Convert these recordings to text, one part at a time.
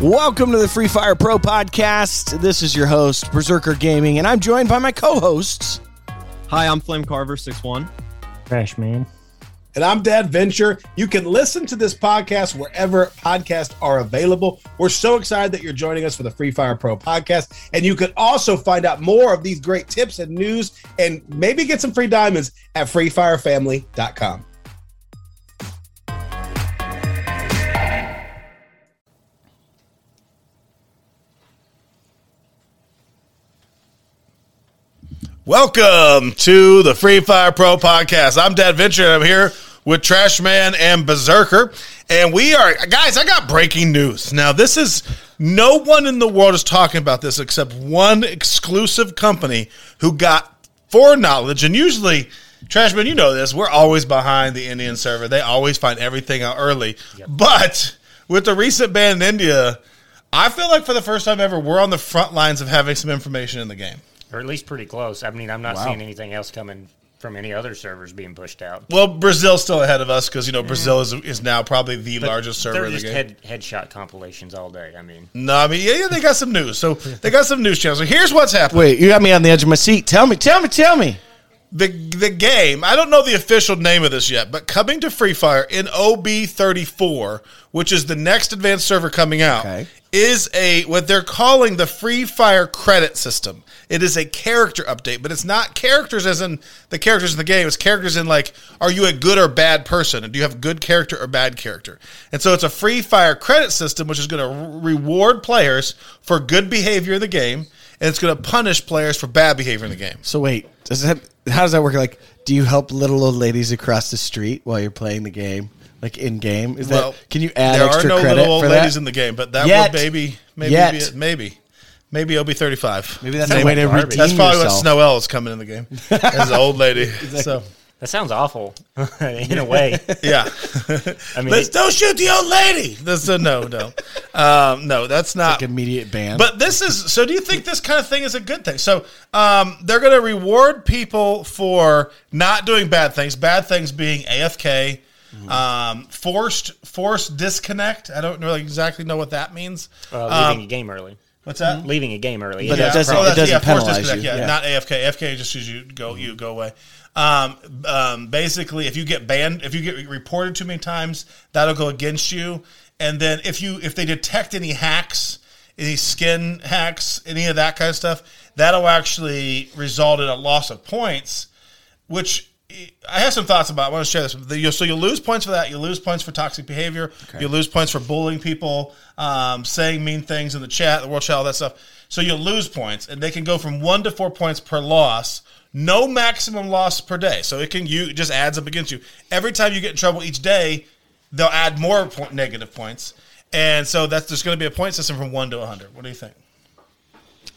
Welcome to the Free Fire Pro podcast. This is your host, Berserker Gaming, and I'm joined by my co hosts. Hi, I'm Flame Carver, 6'1. Trash man. And I'm Dad Venture. You can listen to this podcast wherever podcasts are available. We're so excited that you're joining us for the Free Fire Pro podcast. And you can also find out more of these great tips and news and maybe get some free diamonds at freefirefamily.com. Welcome to the Free Fire Pro podcast. I'm Dad Venture. And I'm here with Trash Man and Berserker. And we are, guys, I got breaking news. Now, this is no one in the world is talking about this except one exclusive company who got foreknowledge. And usually, Trash Man, you know this, we're always behind the Indian server. They always find everything out early. But with the recent ban in India, I feel like for the first time ever, we're on the front lines of having some information in the game. Or at least pretty close. I mean, I'm not seeing anything else coming from any other servers being pushed out. Well, Brazil's still ahead of us because you know mm. Brazil is is now probably the But largest server They're in the just game. head headshot compilations all day. I mean, no, I mean yeah, yeah, they got some news. So they got some news channels. So here's what's happening. Wait, you got me on the edge of my seat. Tell me, tell me, tell me. The the game. I don't know the official name of this yet, but coming to Free Fire in OB34, which is the next advanced server coming out, Okay. Is a what they're calling the Free Fire credit system. It is a character update, but it's not characters as in the characters in the game. It's characters in like, are you a good or bad person? And do you have good character or bad character? And so it's a Free Fire credit system, which is going to reward players for good behavior in the game, and it's going to punish players for bad behavior in the game. So, wait, does that, how does that work? Like, do you help little old ladies across the street while you're playing the game? Like in game? Is Well, that, can you add there extra are no credit little old for ladies that? in the game, but that Yet. would maybe maybe Yet. be it. maybe maybe OB thirty five. Maybe that's Sounds a way to redeem. That's probably when Snowell is coming in the game as an old lady. So that sounds awful in a way. yeah, I mean, let's it- don't shoot the old lady. That's a no, no, um, no. That's not. Like immediate ban. But this is so. Do you think this kind of thing is a good thing? So um, they're going to reward people for not doing bad things. Bad things being AFK, um, forced forced disconnect. I don't really exactly know what that means. uh, Um, leaving a game early. what's that? Leaving a game early. But Yeah. doesn't- Oh, that's- doesn't forced penalize disconnect, you, Yeah, yeah. not AFK. AFK just says you go, you go away. Um, um, basically, if you get banned, if you get reported too many times, that'll go against you. And then if you if they detect any hacks, any skin hacks, any of that kind of stuff, that'll actually result in a loss of points. Which I have some thoughts about. It. I want to share this. The- So you'll lose points for that. You lose points for toxic behavior. You lose points for bullying people, um, saying mean things in the chat, the world chat, all that stuff. So you'll lose points, and they can go from one to four points per loss. No maximum loss per day. So it can you it just adds up against you. Every time you get in trouble each day, they'll add more point, negative points. And so that's there's going to be a point system from one to 100. What do you think?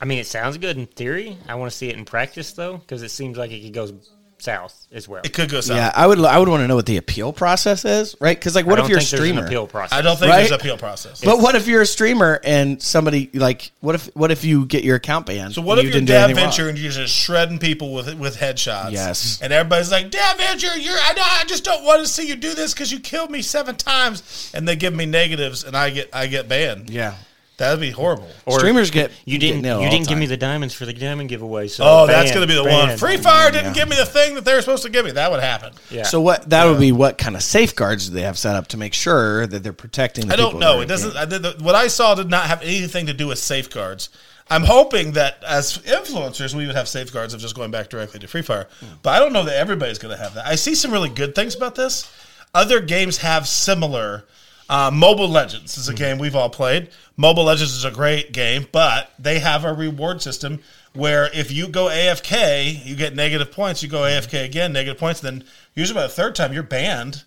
I mean, it sounds good in theory. I want to see it in practice though, because it seems like it could go south as well. It could go south. yeah, I would, I would want to know what the appeal process is, right? Because, like, what if don't you're a think there's an streamer? appeal process. I don't think Right? there's an appeal process. But what if you're a streamer and somebody like what if what if you get your account banned? So what if you you're didn't do Dad anything wrong? Venture and you're just shredding people with with headshots? Yes. And everybody's like, Dad Venture, you're I know I just don't want to see you do this because you killed me seven times, and they give me negatives, and I get I get banned. Yeah, That'd be horrible. Or streamers get You didn't. nailed You didn't the give me the diamonds for the diamond giveaway. So Oh, that's gonna be the ban. one. Free Fire didn't Yeah. give me the thing that they were supposed to give me. That would happen. Yeah. So what that would be what kind of safeguards do they have set up to make sure that they're protecting? The I don't people know. It doesn't. I did the, what I saw did not have anything to do with safeguards. I'm hoping that as influencers, we would have safeguards of just going back directly to Free Fire. Hmm. But I don't know that everybody's going to have that. I see some really good things about this. Other games have similar. Uh, Mobile Legends is a game we've all played. Mobile Legends is a great game, but they have a reward system where if you go AFK, you get negative points. You go AFK again, negative points. Then usually by the third time, you're banned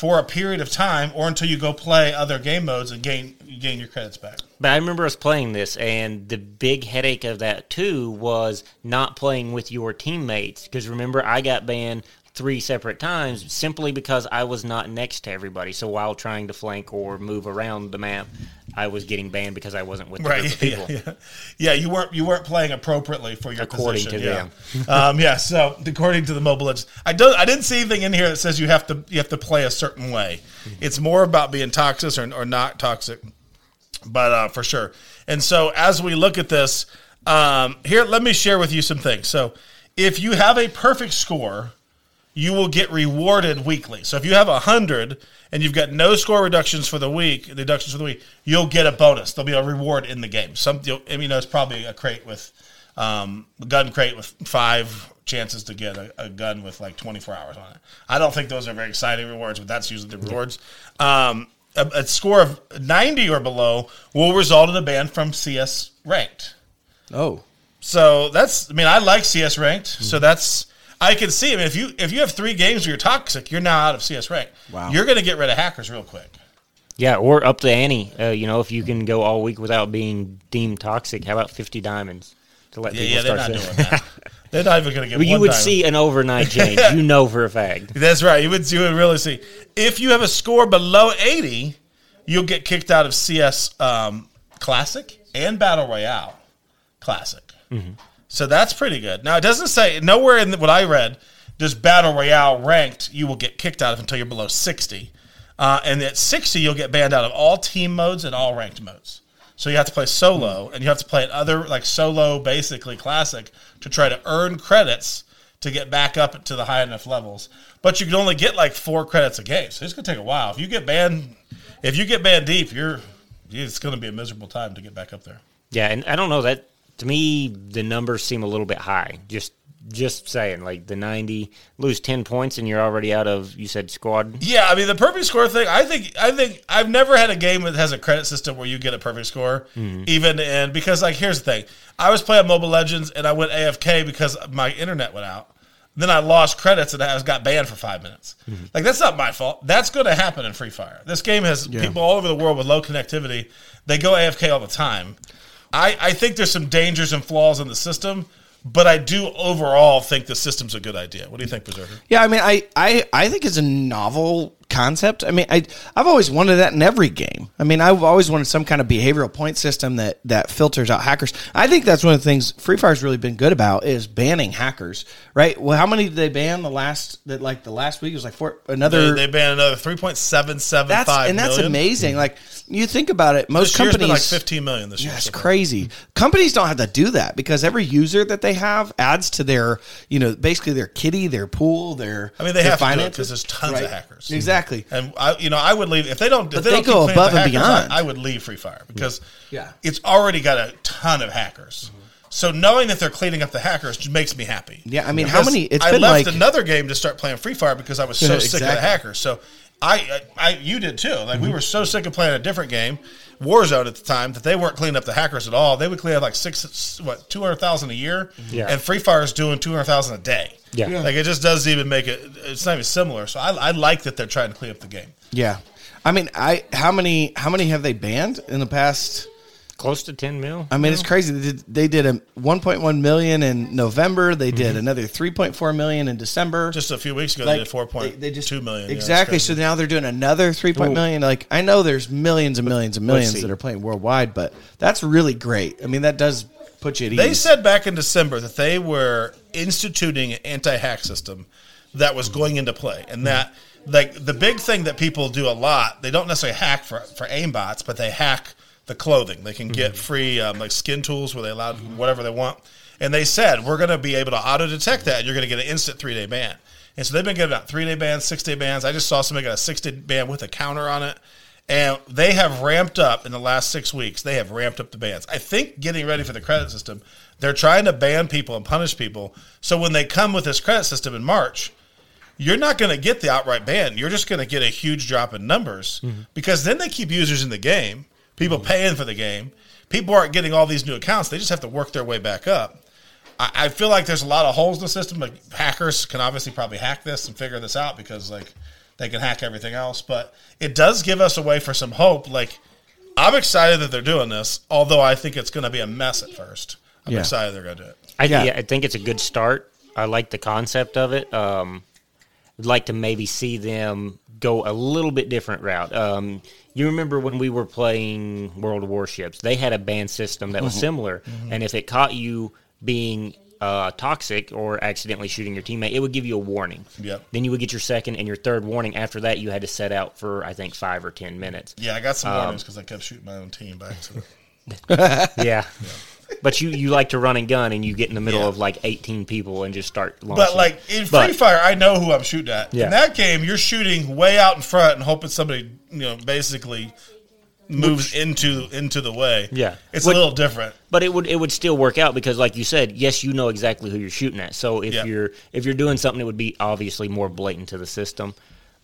for a period of time, or until you go play other game modes and gain gain your credits back. But I remember us playing this, and the big headache of that too was not playing with your teammates. Because remember, I got banned three separate times simply because I was not next to everybody. So while trying to flank or move around the map, I was getting banned because I wasn't with the Right. people. Yeah, yeah. Yeah, you weren't you weren't playing appropriately for your According position. to yeah. them. um, yeah. So according to the mobile legends, I don't I didn't see anything in here that says you have to you have to play a certain way. It's more about being toxic or, or not toxic. but uh, for sure. And so as we look at this, um, here, let me share with you some things. So if you have a perfect score, you will get rewarded weekly. So if you have a hundred and you've got no score reductions for the week, deductions for the week, you'll get a bonus. There'll be a reward in the game. Some, you'll- I mean, it's probably a crate with um, a gun crate with five chances to get a, a gun with like 24 hours on it. I don't think those are very exciting rewards, but that's usually the rewards. Um, a, a score of 90 or below will result in a ban from CS ranked. Oh, So that's I mean I like CS ranked. So that's I can see. I mean if you if you have three games where you're toxic, you're now out of CS ranked. Wow. You're going to get rid of hackers real quick. Yeah, or up the ante. Uh, you know, if you can go all week without being deemed toxic, how about fifty diamonds to let Yeah, people yeah, they're start not doing that. they're not even going to get. Well, you would diamond. see an overnight change. you know for a fact. That's right. You would you would really see if you have a score below 80, you'll get kicked out of CS um, Classic and Battle Royale Classic. So that's pretty good. Now it doesn't say nowhere in what I read does Battle Royale ranked you will get kicked out of until you're below 60, uh, and at 60 you'll get banned out of all team modes and all ranked modes. So you have to play solo, and you have to play other like solo, basically classic, to try to earn credits to get back up to the high enough levels. But you can only get like four credits a game, so it's gonna take a while. If you get banned, if you get banned deep, you're it's gonna be a miserable time to get back up there. Yeah, and I don't know that to me the numbers seem a little bit high. Just just saying, like the ninety, lose ten points and you're already out of you said squad. Yeah, I mean the perfect score thing. I think I think I've never had a game that has a credit system where you get a perfect score, mm-hmm. even in because like here's the thing. I was playing Mobile Legends and I went AFK because my internet went out. Then I lost credits and I was got banned for five minutes. Mm-hmm. Like that's not my fault. That's going to happen in Free Fire. This game has people all over the world with low connectivity. They go AFK all the time. I, I think there's some dangers and flaws in the system, but I do overall think the system's a good idea. What do you think, Berserker? Yeah, I mean, I, I, I think it's a novel concept. I mean, I, I've always wanted that in every game. I mean, I've always wanted some kind of behavioral point system that, that filters out hackers. I think that's one of the things Free Fire's really been good about is banning hackers, right? Well, how many did they ban the last, that like the last week? It was like four, another. They, they banned another three point seven seven that's, and that's million. amazing. Like, you think about it, most This companies. like fifteen million this year. That's so crazy. Companies don't have to do that because every user that they have adds to their, you know, basically their kitty, their pool, their. I mean, they have to finances. because there's tons of hackers. Exactly. And I, you know, I would leave if they don't. If they, they don't go keep above the and hackers, beyond. I, I would leave Free Fire because Yeah. it's already got a ton of hackers. So knowing that they're cleaning up the hackers just makes me happy. Yeah, I mean, how many- it's I been left like- another game to start playing Free Fire because I was so Yeah, sick of the hackers. So I, I, I, you did too. Like Mm-hmm. we were so sick of playing a different game, Warzone at the time, that they weren't cleaning up the hackers at all. They would clean up like six, what, two hundred thousand a year, Yeah. and Free Fire is doing two hundred thousand a day. Yeah. Yeah. like it just doesn't even make it. It's not even similar. So I, I like that they're trying to clean up the game. Yeah. I mean, I how many how many have they banned in the past? Close to ten mil. I mean, it's crazy. They did, they did a 1.1 million in November. They mm-hmm. did another 3.4 million in December. Just a few weeks ago, Like, they did four point they- they just- two million. Yeah, exactly. so now they're doing another 3. million. Like I know there's millions and millions and millions that are playing worldwide, but that's really great. I mean, that does put you at They said back in December that they were instituting an anti-hack system that was going into play, and that mm-hmm. like the big thing that people do a lot, they don't necessarily hack for for aimbots, but they hack the clothing. They can get free um, like skin tools where they allow whatever they want. And they said we're going to be able to auto detect that. and You're going to get an instant three day ban. And so they've been giving out three day bans, six day bans. I just saw somebody got a six day ban with a counter on it. And they have ramped up in the last six weeks. They have ramped up the bans. I think getting ready for the credit system, they're trying to ban people and punish people. So when they come with this credit system in March, you're not going to get the outright ban. You're just going to get a huge drop in numbers because then they keep users in the game, people paying for the game. People aren't getting all these new accounts. They just have to work their way back up. I, I feel like there's a lot of holes in the system. Like hackers can obviously probably hack this and figure this out because like they can hack everything else. But it does give us a way for some hope. Like I'm excited that they're doing this, although I think it's going to be a mess at first. I'm Yeah. excited they're going to do it. I, Yeah. yeah. I think it's a good start. I like the concept of it. Um, I'd like to maybe see them go a little bit different route. Um, you remember when we were playing World of Warships? They had a ban system that was similar, and if it caught you being uh, toxic or accidentally shooting your teammate, it would give you a warning. Yep. Then you would get your second and your third warning. After that, you had to set out for I think five or ten minutes. Yeah, I got some Um, warnings because I kept shooting my own team by accident. Yeah. But you, you like to run and gun, and you get in the middle Yeah. of like 18 people and just start launching. But like in Free But- Fire, I know who I'm shooting at. Yeah. In that game, you're shooting way out in front and hoping somebody, you know, basically moves into into the way. Yeah. it's What- a little different. But it would it would still work out because, like you said, yes, you know exactly who you're shooting at. So if Yeah. you're if you're doing something, it would be obviously more blatant to the system.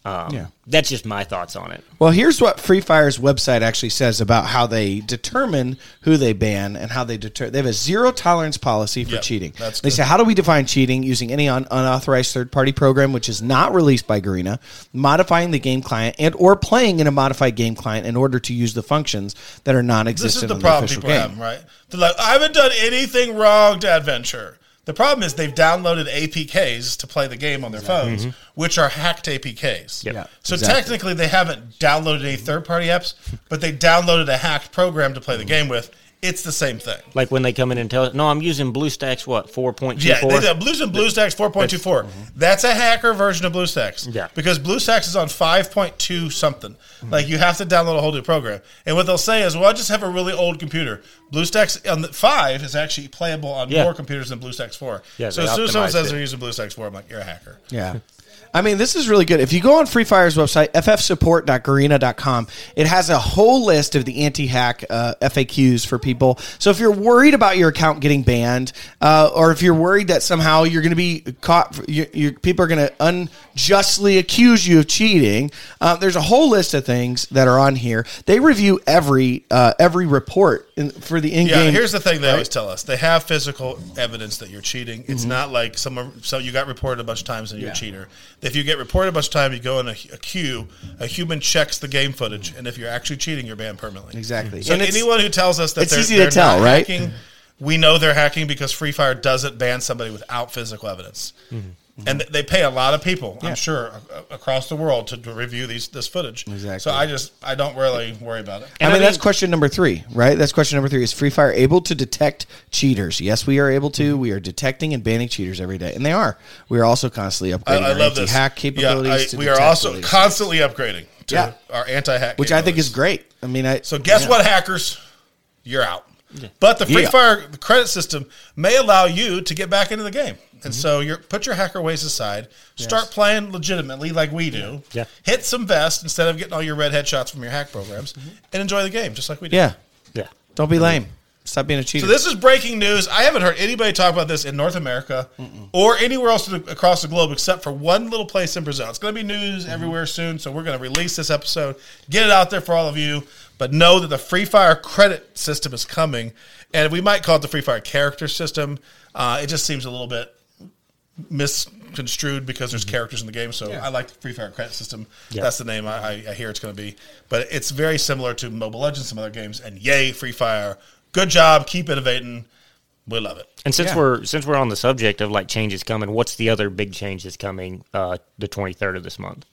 Um, Yeah. that's just my thoughts on it. Well, here's what Free Fire's website actually says about how they determine who they ban and how they deter. They have a zero tolerance policy for Yep, cheating. that's they good. say, how do we define cheating using any un- unauthorized third party program which is not released by Garena, modifying the game client and or playing in a modified game client in order to use the functions that are non-existent is the problem official people game. have, right? They're like, I haven't done anything wrong Dad Venture. The problem is they've downloaded APKs to play the game on their phones, mm-hmm. which are hacked APKs. Yep. Yeah, So exactly. technically, they haven't downloaded any third-party apps, but they downloaded a hacked program to play the mm-hmm. game with. It's the same thing. Like when they come in and tell us, no, I'm using BlueStacks, what four point two Yeah, they, they, Blues and BlueStacks 4.24. Mm-hmm. That's a hacker version of BlueStacks. Yeah. Because BlueStacks is on 5.2 something. Mm-hmm. Like you have to download a whole new program. And what they'll say is, well, I just have a really old computer. BlueStacks on the 5 is actually playable on Yeah. more computers than BlueStacks 4. Yeah, so as soon as someone says it. they're using BlueStacks 4, I'm like, you're a hacker. Yeah. I mean, this is really good. If you go on Free Fire's website, ffsupport.garena.com, it has a whole list of the anti hack uh, FAQs for people. So if you're worried about your account getting banned, uh, or if you're worried that somehow you're going to be caught, people are going to unjustly accuse you of cheating, uh, there's a whole list of things that are on here. They review every uh, every report in, for the in game. Yeah, here's the thing they always tell us. They have physical evidence that you're cheating. It's Mm-hmm. not like someone so you got reported a bunch of times and you're a cheater. If you get reported a bunch of times, you go in a, a queue, a human checks the game footage, and if you're actually cheating, you're banned permanently. Exactly. So And anyone who tells us that it's they're, easy to tell, right? hacking, we know they're hacking because Free Fire doesn't ban somebody without physical evidence. Mm-hmm. And th- they pay a lot of people, Yeah. I'm sure, a- across the world to, to review these this footage. Exactly. So I just I don't really worry about it. I mean, I that's question number three, right? That's question number three. Is Free Fire able to detect cheaters? Yes, we are able to. Mm-hmm. We are detecting and banning cheaters every day, and they are. We are also constantly upgrading I our love this anti-hack capabilities. Yeah, I- to we are also the latest- constantly upgrading to Yeah. our anti-hack, which I think is great. I mean, I So guess yeah. what, hackers? You're out. But the Free Yeah. Fire credit system may allow you to get back into the game, and Mm-hmm. so you're put your hacker ways aside, start playing legitimately like we do. Yeah. Hit some vest instead of getting all your red headshots from your hack programs, and enjoy the game just like we do. Yeah, yeah. don't be lame. Stop being a cheater. So this is breaking news. I haven't heard anybody talk about this in North America or anywhere else across the globe except for one little place in Brazil. It's going to be news everywhere soon, so we're going to release this episode, get it out there for all of you. But know that the Free Fire credit system is coming, and we might call it the Free Fire character system. Uh, it just seems a little bit misconstrued because there's characters in the game. So I like the Free Fire credit system. Yeah. That's the name I, I, I hear it's going to be. But it's very similar to Mobile Legends, and some other games. And yay, Free Fire! Good job, keep innovating. We love it. And since Yeah. we're since we're on the subject of like changes coming, what's the other big change that's coming uh, the 23rd of this month?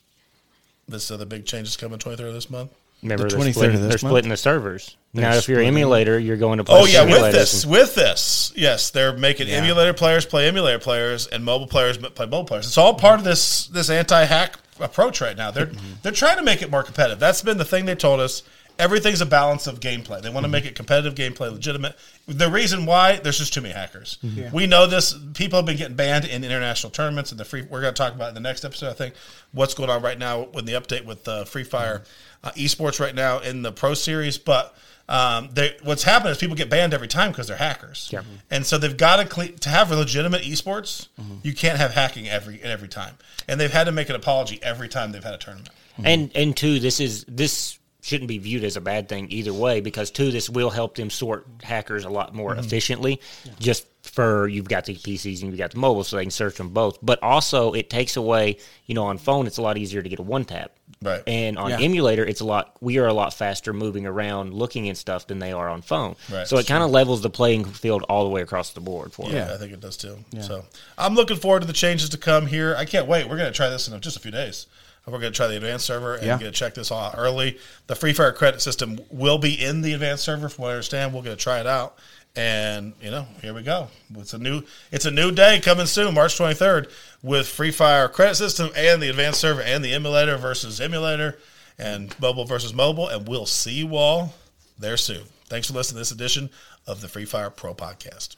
This other big change is coming 23rd of this month. Remember, The they're, 23rd splitting, of this they're month? splitting the servers. now, if you're splitting- emulator, you're going to play Oh yeah, with this, and- with this, yes, they're making emulator players play emulator players and mobile players play mobile players. It's all part of this this anti-hack approach right now. They're they're trying to make it more competitive. That's been the thing they told us. Everything's a balance of gameplay. They want to make it competitive gameplay, legitimate. The reason why there's just too many hackers. We know this. People have been getting banned in international tournaments, and the free. We're going to talk about in the next episode. I think what's going on right now with the update with uh, Free Fire uh, esports right now in the Pro Series, but. Um, they, what's happened is people get banned every time because they're hackers, Yeah. and so they've got to cle to have legitimate esports. You can't have hacking every every time, and they've had to make an apology every time they've had a tournament. And and two, this is this shouldn't be viewed as a bad thing either way because two, this will help them sort hackers a lot more mm-hmm. efficiently. Just for you've got the PCs and you've got the mobile, so they can search them both. But also, it takes away, you know, on phone, it's a lot easier to get a one tap. Right. And on Yeah. emulator, it's a lot. We are a lot faster moving around, looking at stuff than they are on phone. Right, So it kind of levels the playing field all the way across the board for Yeah, them. I think it does too. So I'm looking forward to the changes to come here. I can't wait. We're going to try this in just a few days. We're going to try the advanced server and Yeah. get to check this out early. The Free Fire credit system will be in the advanced server, from what I understand. We're going to try it out, And you know, here we go. It's a new it's a new day coming soon, March 23rd, with Free Fire credit system and the advanced server and the emulator versus emulator and mobile versus mobile. And we'll see you all there soon. Thanks for listening to this edition of the Free Fire Pro Podcast.